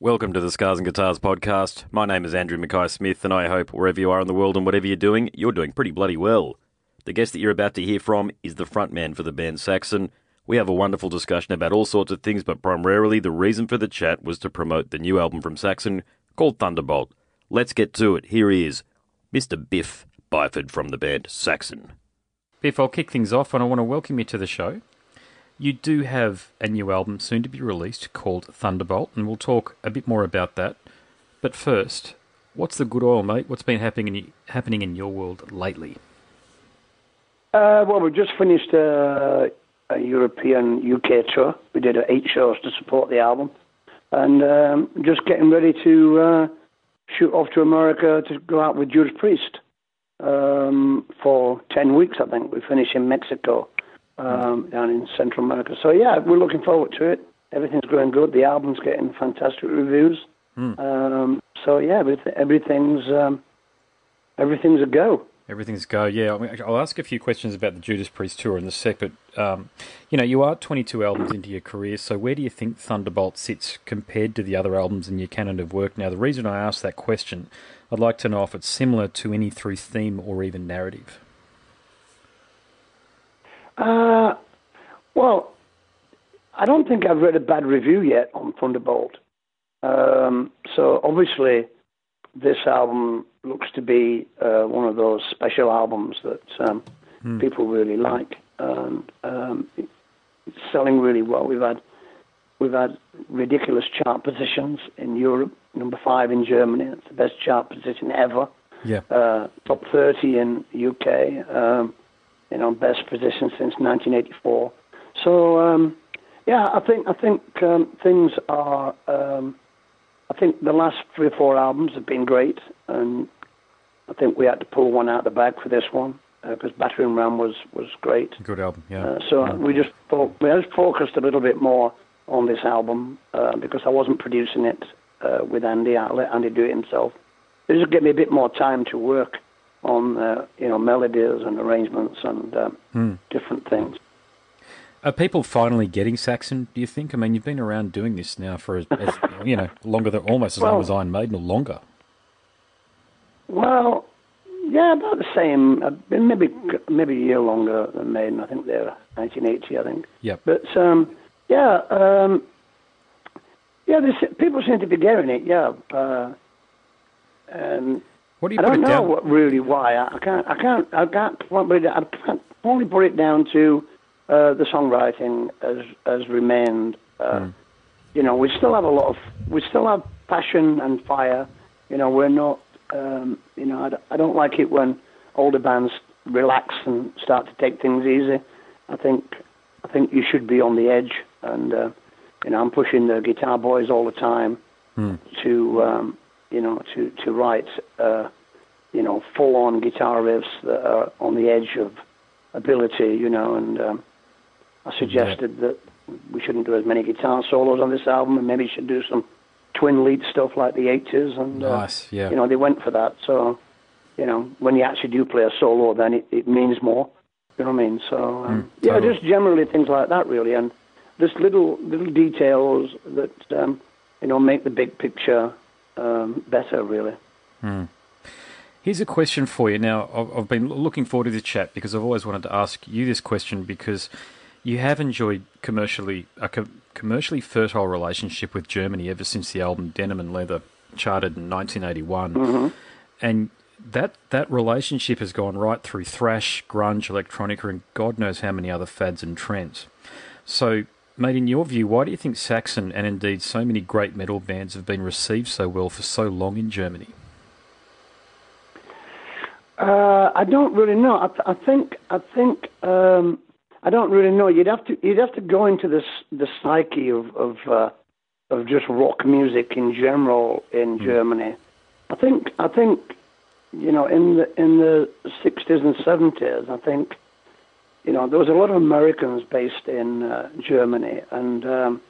Welcome to the Scars and Guitars podcast. My name is Andrew Mackay Smith, and I hope wherever you are in the world and whatever you're doing, you're doing pretty bloody well. The guest that you're about to hear from is the frontman for the band Saxon. We have a wonderful discussion about all sorts of things, but primarily the reason for the chat was to promote the new album from Saxon called Thunderbolt. Let's get to it. Here he is, Mr. Biff Byford from the band Saxon. Biff, I'll kick things off and I want to welcome you to the show. You do have a new album soon to be released called Thunderbolt, and we'll talk a bit more about that. But first, what's the good oil, mate? What's been happening in, happening in your world lately? Uh, well, we've just finished uh, a European UK tour. We did eight shows to support the album, and um, just getting ready to uh, shoot off to America to go out with Judas Priest um, for ten weeks. I think we finish in Mexico um, down in Central America. So yeah, we're looking forward to it. Everything's going good. The album's getting fantastic reviews. Mm. Um, so yeah, everything's um, everything's a go. Everything's go. Yeah, I mean, I'll ask a few questions about the Judas Priest tour in a sec, but um, you know, you are 22 albums into your career, so where do you think Thunderbolt sits compared to the other albums in your canon of work? Now, the reason I ask that question, I'd like to know if it's similar to any through theme or even narrative. Uh, well, I don't think I've read a bad review yet on Thunderbolt. Um, so obviously, this album looks to be uh, one of those special albums that um, mm. people really like. And um, it's selling really well. We've had we've had ridiculous chart positions in Europe. Number five in Germany. It's the best chart position ever. Yeah. Uh, top thirty in UK. Um, you know, best position since 1984. So um, yeah, I think I think um, things are. Um, I think the last three or four albums have been great, and I think we had to pull one out of the bag for this one because uh, Battering Ram was was great. Good album, yeah. Uh, so yeah. we just fo- we just focused a little bit more on this album uh, because I wasn't producing it uh, with Andy. I let Andy do it himself. It just gave me a bit more time to work on uh, you know melodies and arrangements and mm. different things. Are people finally getting Saxon? Do you think? I mean, you've been around doing this now for as, as you know longer than almost as well, long as Iron Maiden or longer. Well, yeah, about the same. Uh, maybe maybe a year longer than Maiden. I think they're 1980. I think. Yeah. But um, yeah, um, yeah. people seem to be getting it. Yeah. Uh, and what do you I don't know down? what, really why. I, I can't. I can't. I can't. I can't only put it down to uh, the songwriting has has remained. Uh, mm. You know, we still have a lot of. We still have passion and fire. You know, we're not. Um, you know, I, I don't like it when older bands relax and start to take things easy. I think. I think you should be on the edge, and uh, you know, I'm pushing the guitar boys all the time mm. to. Um, you know, to to write, uh, you know, full-on guitar riffs that are on the edge of ability, you know, and um, I suggested yeah. that we shouldn't do as many guitar solos on this album, and maybe should do some twin lead stuff like the 80s, and uh, nice, yeah. you know, they went for that. So, you know, when you actually do play a solo, then it, it means more. You know what I mean? So, um, mm, totally. yeah, just generally things like that, really, and just little little details that um, you know make the big picture um, better, really. Hmm. Here's a question for you. Now, I've been looking forward to this chat because I've always wanted to ask you this question because you have enjoyed commercially a co- commercially fertile relationship with Germany ever since the album Denim and Leather charted in 1981, mm-hmm. and that that relationship has gone right through thrash, grunge, electronica, and God knows how many other fads and trends. So Mate, in your view, why do you think Saxon and indeed so many great metal bands have been received so well for so long in Germany? Uh, I don't really know. I, th- I think I think um, I don't really know. You'd have to you'd have to go into this the psyche of of, uh, of just rock music in general in mm. Germany. I think I think you know in the in the sixties and seventies. I think you know, there was a lot of Americans based in uh, Germany, and um,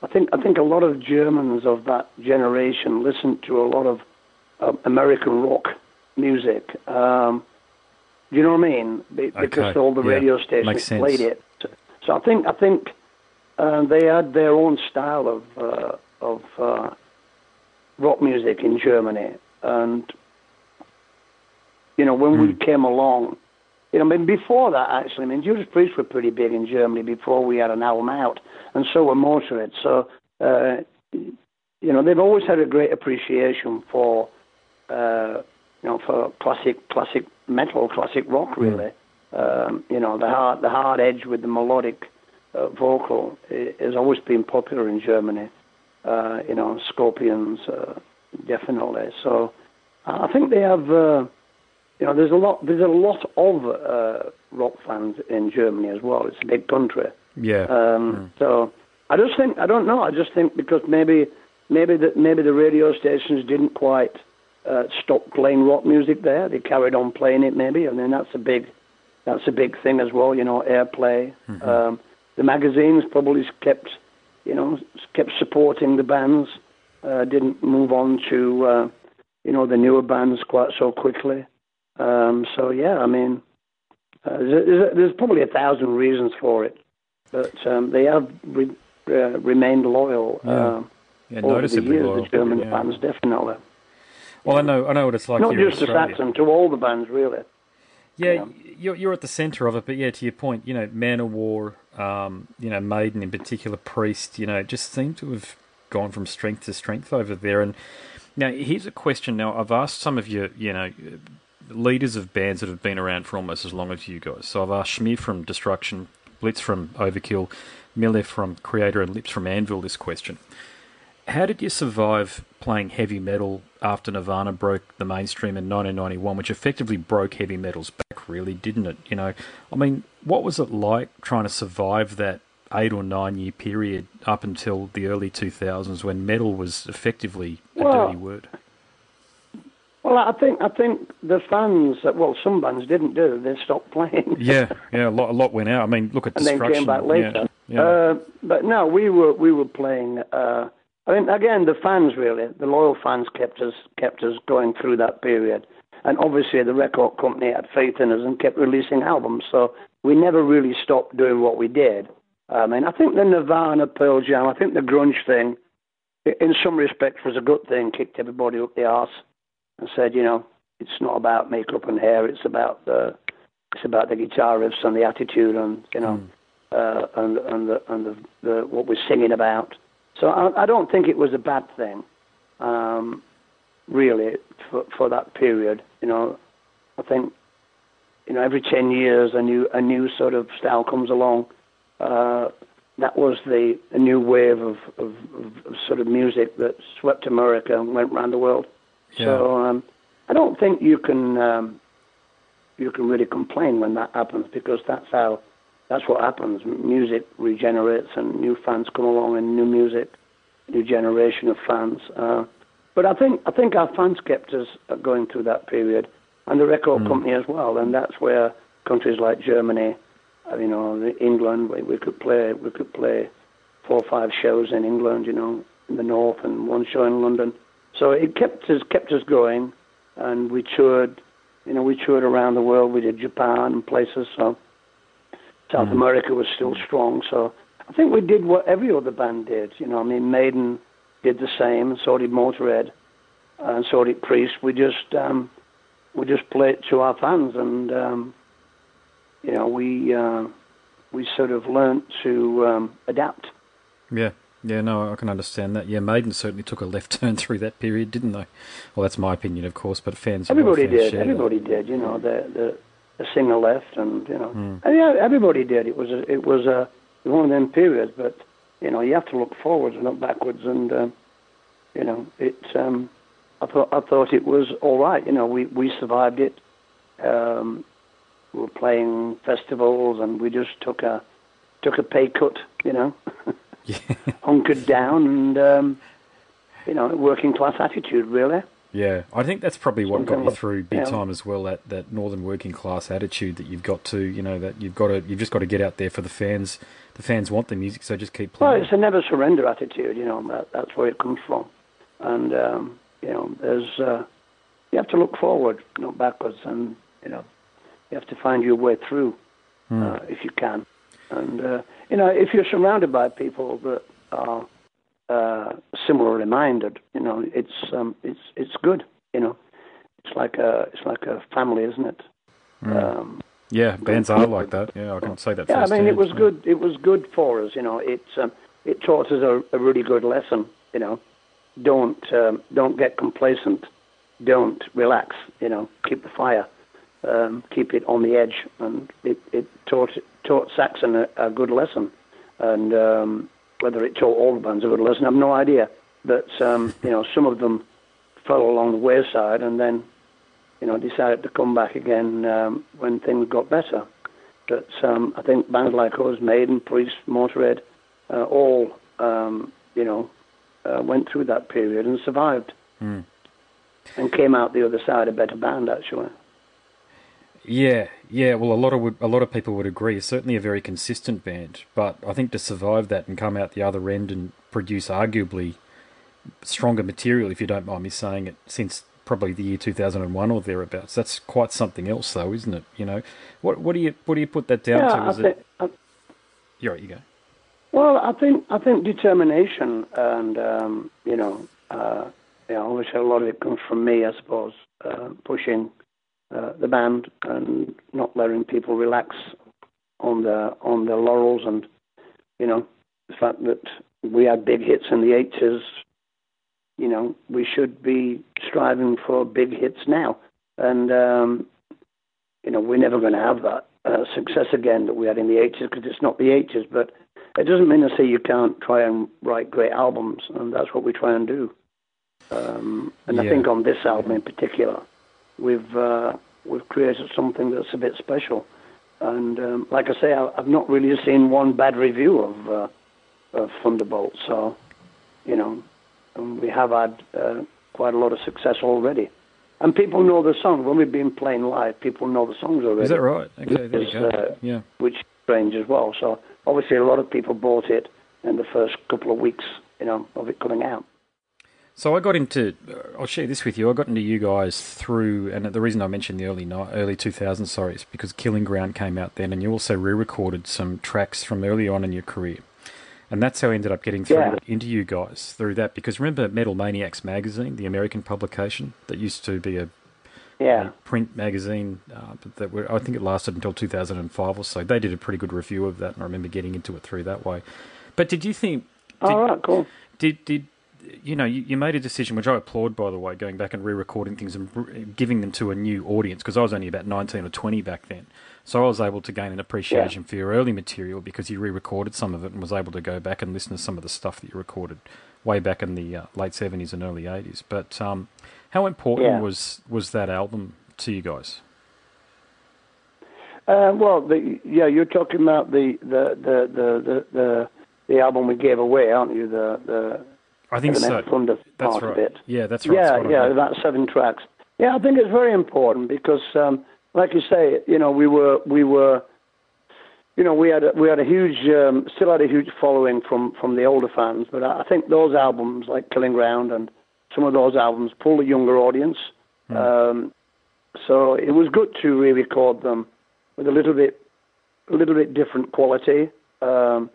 I think I think a lot of Germans of that generation listened to a lot of uh, American rock music. Um, do you know what I mean? Be- okay. Because all the yeah. radio stations played it. So I think I think uh, they had their own style of uh, of uh, rock music in Germany, and you know when mm. we hmm. came along, you know, I mean before that actually, I mean Judas Priest were pretty big in Germany before we had an album out, and so were Motorhead. So uh, you know they've always had a great appreciation for uh, you know for classic classic metal, classic rock, hmm. really. Mm. Um, you know the hard the hard edge with the melodic uh, vocal has always been popular in Germany. Uh, you know, Scorpions, uh, definitely. So I think they have. You know, there's a lot. There's a lot of uh, rock fans in Germany as well. It's a big country. Yeah. Um, mm. So I just think I don't know. I just think because maybe maybe the maybe the radio stations didn't quite uh, stop playing rock music there. They carried on playing it maybe, and then that's a big that's a big thing as well. You know, airplay. Mm-hmm. Um, the magazines probably kept, you know, kept supporting the bands. Uh, didn't move on to, uh, you know, the newer bands quite so quickly. Um, so yeah, I mean, uh, there's, there's, probably a thousand reasons for it, but um, they have re- uh, remained loyal. Yeah. Uh, yeah, over the years, loyal. the German yeah. fans definitely. Well, I know, I know what it's like. Not just to Saxon, to all the bands, really. Yeah, yeah, you're you're at the centre of it, but yeah, to your point, you know, man Manowar, um, you know, Maiden in particular, Priest, you know, just seem to have gone from strength to strength over there. And now here's a question. Now I've asked some of your, you know, leaders of bands that have been around for almost as long as you guys. So I've asked Schmier from Destruction, Blitz from Overkill, Mille from Kreator, and Lips from Anvil this question. How did you survive playing heavy metal after Nirvana broke the mainstream in 1991, which effectively broke heavy metal's back, really, didn't it? You know, I mean, what was it like trying to survive that eight or nine year period up until the early 2000s when metal was effectively a well, dirty word? Well, I think I think the fans, well, some bands didn't do. They stopped playing. yeah, yeah, a lot, a lot went out. I mean, look at and Destruction. then came back later. Yeah, yeah. Uh, but no, we were we were playing. Uh, I mean, again, the fans really, the loyal fans kept us kept us going through that period, and obviously the record company had faith in us and kept releasing albums. So we never really stopped doing what we did. I mean, I think the Nirvana, Pearl Jam, I think the grunge thing, in some respects, was a good thing. Kicked everybody up the arse and said, you know, it's not about makeup and hair. It's about the it's about the guitar riffs and the attitude and you know, mm. uh, and and the and the, the what we're singing about. So I, I don't think it was a bad thing, um, really, for, for that period. You know, I think, you know, every 10 years a new, a new sort of style comes along. Uh, that was the a new wave of, of, of, sort of music that swept America and went around the world. Yeah. So um, I don't think you can um, you can really complain when that happens because that's how that's what happens. Music regenerates, and new fans come along, and new music, new generation of fans. Uh, but I think I think our fans kept us going through that period, and the record mm. company as well. And that's where countries like Germany, uh, you know, England, we, we could play we could play four or five shows in England, you know, in the north, and one show in London. So it kept us kept us going, and we toured. You know, we toured around the world. We did Japan and places. So South mm. America was still strong. So I think we did what every other band did. You know, I mean, Maiden did the same, and so did Motorhead, and so did Priest. We just um, we just played to our fans, and um, you know, we uh, we sort of learnt to um, adapt. Yeah. Yeah, no, I can understand that. Yeah, Maiden certainly took a left turn through that period, didn't they? Well, that's my opinion, of course, but fans. Everybody fans did. Everybody that. did. You know, the the the singer left, and you know, mm. and yeah, everybody did. It was a, it was a one of them periods, but you know, you have to look forwards and not backwards, and uh, you know, it. Um, I thought I thought it was all right. You know, we we survived it. Um, we were playing festivals, and we just took a took a pay cut. You know, hunkered down, and um, you know, working class attitude, really. Yeah, I think that's probably what got you through big time as well. That that northern working class attitude that you've got to, you know, that you've got to, you've just got to get out there for the fans. The fans want the music, so just keep playing. Well, it's a never surrender attitude, you know. That, that's where it comes from, and um, you know, there's uh, you have to look forward, not backwards, and you know, you have to find your way through mm. uh, if you can, and uh, you know, if you're surrounded by people that are uh, similarly minded. You know, it's um, it's it's good. You know, it's like a it's like a family, isn't it? Um, yeah, bands are like that. Yeah, I can say that. Yeah, I mean, it was yeah. good. It was good for us. You know, it um, it taught us a, a really good lesson. You know, don't um, don't get complacent. Don't relax. You know, keep the fire. Um, keep it on the edge, and it, it taught taught Saxon a, a good lesson. And um, whether it taught all the bands a good lesson, I have no idea. But um, you know, some of them fell along the wayside, and then you know decided to come back again um, when things got better. But um, I think bands like us, Maiden, Priest, Motorhead, uh, all um, you know uh, went through that period and survived, Mm. and came out the other side a better band actually. Yeah, yeah. Well, a lot of a lot of people would agree. It's certainly a very consistent band, but I think to survive that and come out the other end and produce arguably stronger material, if you don't mind me saying it, since probably the year two thousand and one or thereabouts, that's quite something else, though, isn't it? You know, what what do you what do you put that down yeah, to? I think. it? I, You're right. You go. Well, I think I think determination and um, you know, uh, yeah, obviously a lot of it comes from me, I suppose, uh, pushing uh, the band and not letting people relax on the on their laurels, and you know, the fact that we had big hits in the eighties. You know, we should be striving for big hits now, and um, you know, we're never going to have that uh, success again that we had in the eighties because it's not the eighties, but it doesn't mean to say you can't try and write great albums, and that's what we try and do. Um, and I think on this album in particular, we've uh, we've created something that's a bit special. And um, like I say, I, I've not really seen one bad review of uh, of Thunderbolt. So, you know, and we have had uh, quite a lot of success already. And people know the song. When we've been playing live, people know the songs already Is that right? Okay, there you go. uh, yeah. which is strange as well. So obviously, a lot of people bought it in the first couple of weeks, you know, of it coming out. So I got into. I'll share this with you. I got into you guys through, and the reason I mentioned the early ni- early 2000s, sorry, is because Killing Ground came out then, and you also re-recorded some tracks from early on in your career, and that's how I ended up getting through Yeah. into you guys through that. Because remember Metal Maniacs magazine, the American publication that used to be a, Yeah, a print magazine, uh, that were, I think it lasted until 2005 or so. They did a pretty good review of that, and I remember getting into it through that way. But did you think? Did, all right, cool. did did you know you, you made a decision which I applaud by the way going back and re-recording things and giving them to a new audience because I was only about 19 or 20 back then so I was able to gain an appreciation for your early material because you re-recorded some of it and was able to go back and listen to some of the stuff that you recorded way back in the uh, late 70s and early 80s but um, how important Yeah. was was that album to you guys Uh, well, the, yeah, you're talking about the the, the, the, the, the the album we gave away, aren't you? The the I think so Thunder that's part right of it. yeah that's right Yeah, That's yeah, about seven tracks. Yeah, I think it's very important because, um, like you say, you know, we were we were, you know, we had a, we had a huge, um, still had a huge following from from the older fans. But I I think those albums, like Killing Ground and some of those albums, pulled a younger audience. Um, so it was good to re-record them with a little bit, a little bit different quality. Um,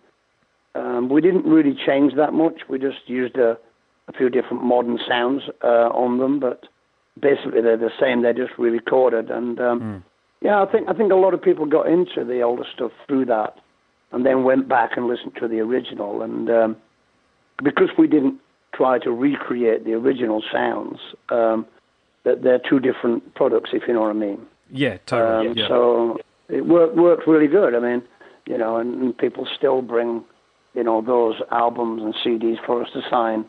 um, we didn't really change that much. We just used a, a few different modern sounds uh, on them, but basically they're the same. They're just re-recorded, and um, yeah, I think I think a lot of people got into the older stuff through that, and then went back and listened to the original. And um, because we didn't try to recreate the original sounds, um, that they're two different products, if you know what I mean. yeah totally Um, yeah. So it worked worked really good. I mean, you know, and, and people still bring, you know, those albums and CDs for us to sign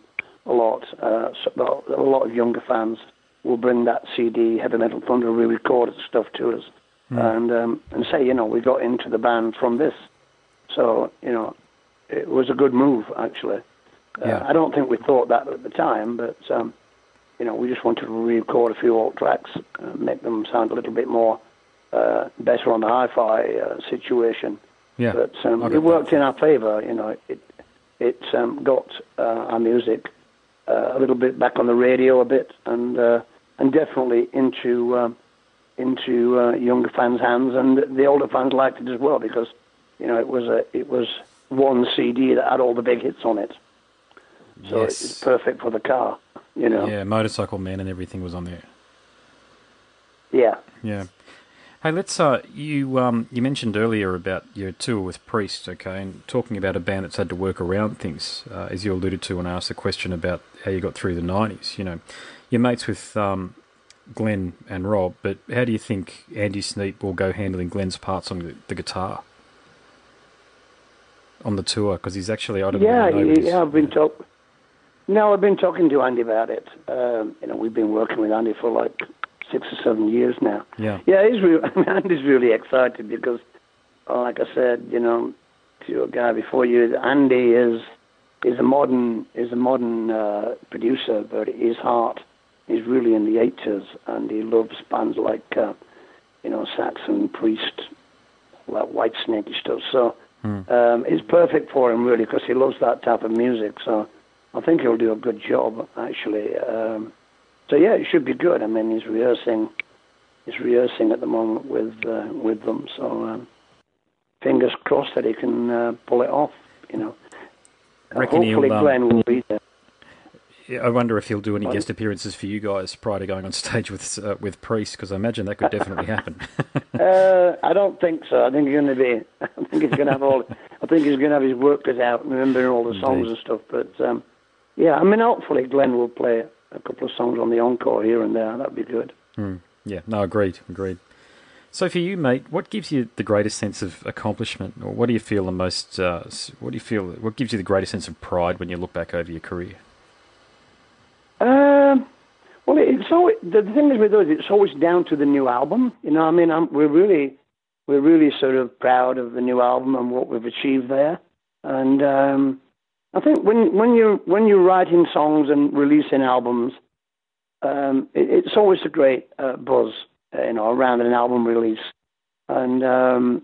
a lot. Uh, so, a lot of younger fans will bring that CD, Heavy Metal Thunder, re-recorded stuff to us, and um, and say, you know, we got into the band from this. So you know, it was a good move actually. Uh, I don't think we thought that at the time, but um, you know, we just wanted to re-record a few old tracks, uh, make them sound a little bit more uh, better on the hi-fi uh, situation. Yeah But um, it worked in our favour. You know, it it um, got uh, our music uh, a little bit back on the radio a bit, and uh, and definitely into um, into uh, younger fans' hands, and the older fans liked it as well because you know it was a it was one CD that had all the big hits on it. so Yes. it's perfect for the car. You know, Yeah, Motorcycle Man and everything was on there. yeah. Yeah. Hey, let's. Uh, you um, you mentioned earlier about your tour with Priest, okay, and talking about a band that's had to work around things, uh, as you alluded to when I asked the question about how you got through the '90s. You know, you're mates with um, Glenn and Rob, but how do you think Andy Sneap will go handling Glenn's parts on the, the guitar on the tour? Because he's actually I don't Yeah, know. he's- yeah, I've been talk. No, I've been talking to Andy about it. Um, you know, we've been working with Andy for like six or seven years now. Yeah. Yeah, he's real. I mean, Andy's really excited because, like I said, you know, to a guy before you, Andy is is a modern is a modern uh, producer, but his heart is really in the eighties, and he loves bands like, uh, you know, Saxon, Priest, like White Snake stuff. So um, it's perfect for him really because he loves that type of music. So I think he'll do a good job actually. Um, so yeah, it should be good. I mean, he's rehearsing. He's rehearsing at the moment with uh, with them. So um, fingers crossed that he can uh, pull it off. You know. Uh, Reckon hopefully um, Glenn will be there. Yeah, I wonder if he'll do any guest appearances for you guys prior to going on stage with uh, with Priest, because I imagine that could definitely happen. Uh, I don't think so. I think he's going to be. I think he's going to have all. I think he's going to have his work cut out, remembering all the songs Indeed. and stuff. But um, yeah, I mean, hopefully Glenn will play a couple of songs on the encore here and there. That'd be good. yeah, no, agreed, agreed. So for you, mate, what gives you the greatest sense of accomplishment, or what do you feel the most? Uh, what do you feel? What gives you the greatest sense of pride when you look back over your career? Um, well, it's always the thing is with us, it's always down to the new album. You know, I mean, I'm, we're really, we're really sort of proud of the new album and what we've achieved there. And um, I think when when you when you're writing songs and releasing albums, um, it, it's always a great uh, buzz, uh, you know, around an album release. And um,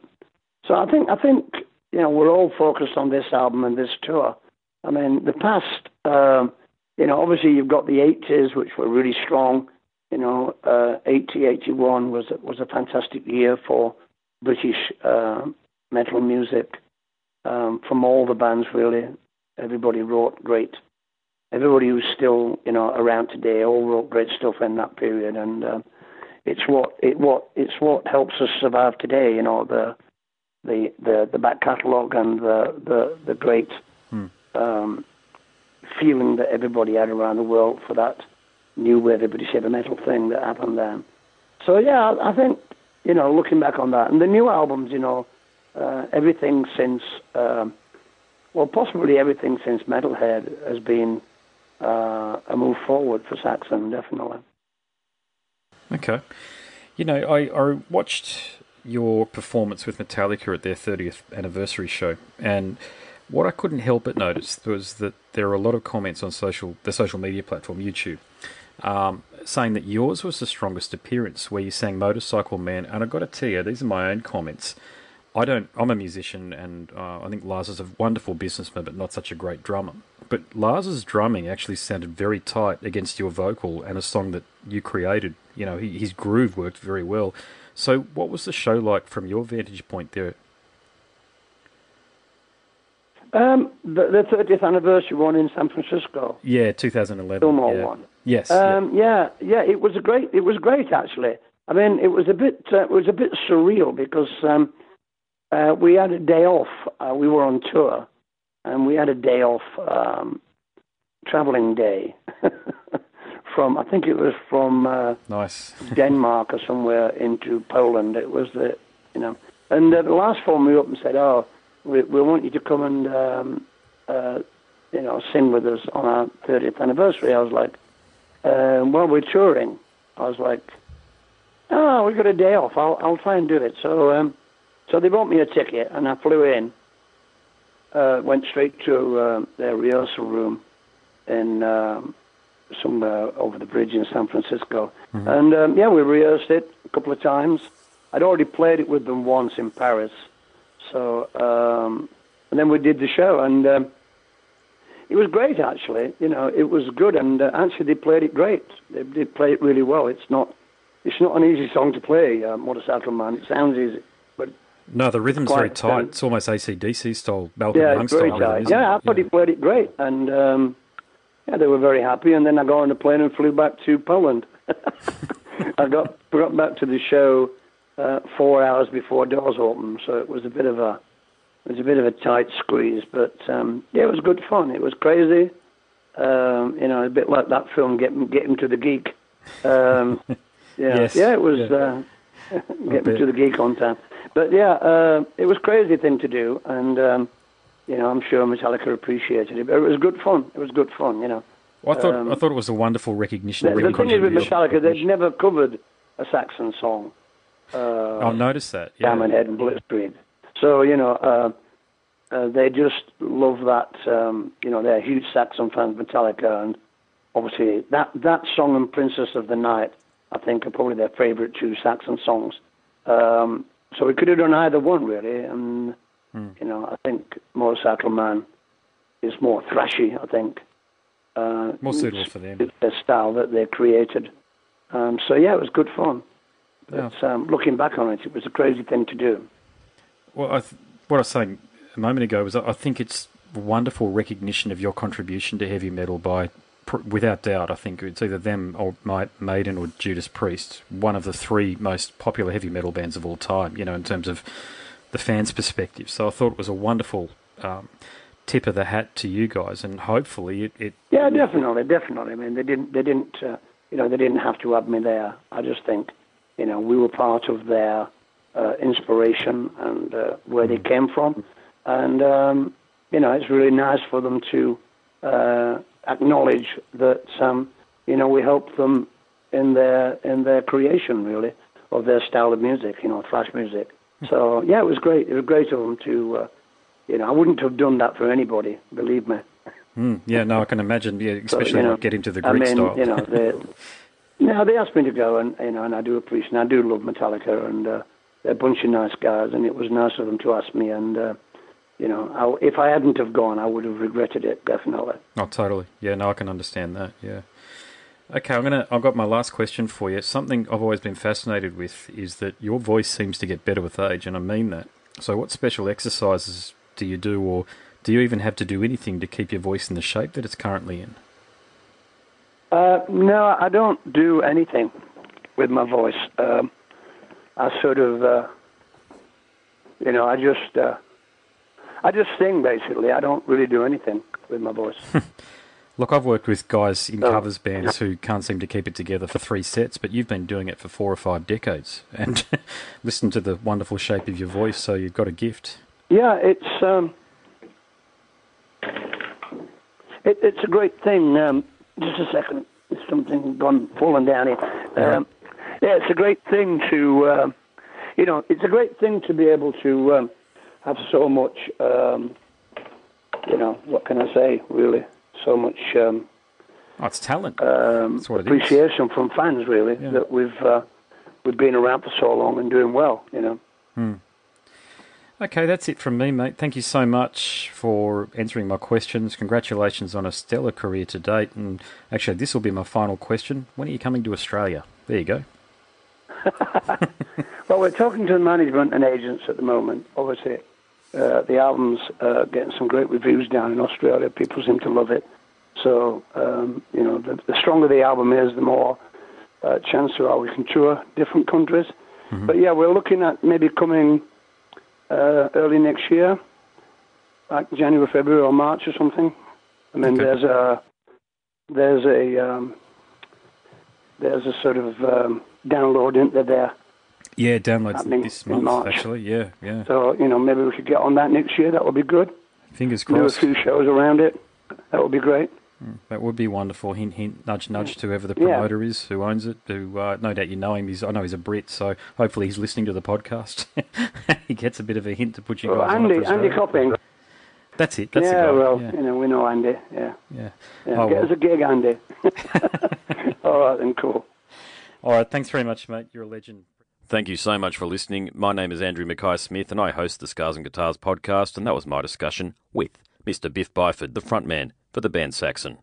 so I think I think you know we're all focused on this album and this tour. I mean, the past. Um, you know, obviously you've got the 80s, which were really strong. You know, uh, 80, 81 was was a fantastic year for British uh, metal music um, from all the bands. Really, everybody wrote great. Everybody who's still you know around today all wrote great stuff in that period, and uh, it's what it what it's what helps us survive today. You know, the the the, the back catalogue and the the the great. Um, feeling that everybody had around the world for that new wave British heavy metal thing that happened then. So yeah, I, I think you know, looking back on that and the new albums, you know, uh, everything since, um, well, possibly everything since Metalhead has been uh, a move forward for Saxon, definitely. Okay, you know, I, I watched your performance with Metallica at their 30th anniversary show, and what I couldn't help but notice was that there are a lot of comments on social the social media platform YouTube um, saying that yours was the strongest appearance, where you sang "Motorcycle Man." And I've got to tell you, these are my own comments. I don't. I'm a musician, and uh, I think Lars is a wonderful businessman, but not such a great drummer. But Lars's drumming actually sounded very tight against your vocal and a song that you created. You know, he, his groove worked very well. So, what was the show like from your vantage point there? Um, the, the 30th anniversary one in San Francisco. Yeah, 2011. Fillmore yeah. one. Yes. yeah. Um, yeah, yeah, it was a great. It was great actually. I mean, it was a bit. Uh, it was a bit surreal because um, uh, we had a day off. Uh, we were on tour, and we had a day off, um, traveling day, from I think it was from uh, Nice. Denmark or somewhere into Poland. It was the, you know, and uh, the last phone me up and said, "Oh, we, we want you to come and, um, uh, you know, sing with us on our 30th anniversary." I was like, uh, "Well, we're touring." I was like, "Oh, we've got a day off. I'll I'll try and do it." So, um, so they bought me a ticket, and I flew in. Uh, went straight to uh, their rehearsal room in um, somewhere over the bridge in San Francisco. And um, yeah, we rehearsed it a couple of times. I'd already played it with them once in Paris. So, um, and then we did the show, and um, it was great actually. You know, it was good, and uh, actually they played it great. They did play it really well. It's not, it's not an easy song to play, uh, Motorcycle Man. It sounds easy, No, the rhythm's very tight. extent. It's almost AC/DC style, Malcolm yeah, Young style. rhythm, Yeah, I thought he played it great, and um, yeah, they were very happy. And then I got on a plane and flew back to Poland. I got got back to the show uh, four hours before doors opened, so it was a bit of a it was a bit of a tight squeeze. But um, yeah, it was good fun. It was crazy. Um, you know, a bit like that film, Get Get Him to the Greek. Um, yeah, Yes, yeah, it was yeah. Uh, Get. Him to the Greek on time. But yeah, uh, it was a crazy thing to do, and um, you know, I'm sure Metallica appreciated it. But it was good fun. It was good fun. You know. Well, I thought Um, I thought it was a wonderful recognition. The, the thing is with. Metallica, they've never covered a Saxon song. Uh, I'll notice that. Yeah. Diamond Head and Blitzkrieg. So you know, uh, uh, they just love that. Um, you know, they're huge Saxon fans, Metallica, and obviously that that song and Princess of the Night, I think, are probably their favourite two Saxon songs. Um, so we could have done either one really, and you know, I think Motorcycle Man is more thrashy. I think. Uh, More suitable for them. Their style that they created. Um, so yeah, it was good fun. Yeah. But um, looking back on it, it was a crazy thing to do. Well, I th- what I was saying a moment ago was I think it's wonderful recognition of your contribution to heavy metal by, without doubt, I think it's either them or Ma- Maiden or Judas Priest, one of the three most popular heavy metal bands of all time. You know, in terms of the fans' perspective. So I thought it was a wonderful um, tip of the hat to you guys, and hopefully it. it Yeah, definitely, definitely. I mean, they didn't, they didn't, uh, you know, they didn't have to have me there. I just think, you know, we were part of their uh, inspiration and uh, where they came from, and um, you know, it's really nice for them to uh, acknowledge that, um, you know, we helped them in their in their creation, really, of their style of music, you know, thrash music. So yeah, it was great. It was great of them to, uh, you know, I wouldn't have done that for anybody, believe me. Mm, yeah, no, I can imagine. Yeah, So, especially you know, not getting to the I mean, style. you know, they, no, they asked me to go, and you know, and I do appreciate, and I do love Metallica, and uh, they're a bunch of nice guys, and it was nice of them to ask me, and uh, you know, I, if I hadn't have gone, I would have regretted it definitely. Oh, totally. Yeah, no, I can understand that. Yeah. Okay, I'm gonna. I've got my last question for you. Something I've always been fascinated with is that your voice seems to get better with age, and I mean that. So, what special exercises do you do, or do you even have to do anything to keep your voice in the shape that it's currently in? Uh, no, I don't do anything with my voice. Um, I sort of, uh, you know, I just, uh, I just sing basically. I don't really do anything with my voice. Look, I've worked with guys in Oh. covers bands who can't seem to keep it together for three sets, but you've been doing it for four or five decades, and listen to the wonderful shape of your voice. So you've got a gift. Yeah, it's um, it, it's a great thing. Um, just a second, there's something gone falling down here. Um, yeah, it's a great thing to, uh, you know, it's a great thing to be able to um, have so much, um, you know, what can I say? Really, so much um, Oh, it's talent. um, That's what it is. appreciation from fans. Really, Yeah. that we've uh, we've been around for so long and doing well. You know. Okay, that's it from me, mate. Thank you so much for answering my questions. Congratulations on a stellar career to date. And actually, this will be my final question. When are you coming to Australia? There you go. Well, we're talking to the management and agents at the moment. Obviously, uh, the album's uh, getting some great reviews down in Australia. People seem to love it. So, um, you know, the, the stronger the album is, the more uh, chance there are we can tour different countries. But yeah, we're looking at maybe coming uh, early next year, like January, February, or March or something. I mean, Okay. there's a there's a um, there's a sort of um, download into there. Yeah, downloads this month, March. actually. Yeah, yeah. So, you know, maybe we could get on that next year. That would be good. Fingers Do a few shows around it. That would be great. That would be wonderful. Hint, hint, nudge, nudge to whoever the Yeah. promoter is who owns it. Who, uh, no doubt you know him. He's, I know he's a Brit, so hopefully he's listening to the podcast. he gets a bit of a hint to put you guys Well, on. Andy, Andy. Copping. That's it. That's yeah, well, yeah, you know, we know Andy. Yeah. yeah. yeah. Oh, Get well. us a gig, Andy. All right, then, cool. All right. Thanks very much, mate. You're a legend. Thank you so much for listening. My name is Andrew Mackay Smith, and I host the Scars and Guitars podcast, and that was my discussion with Mr. Biff Byford, the frontman for the band Saxon.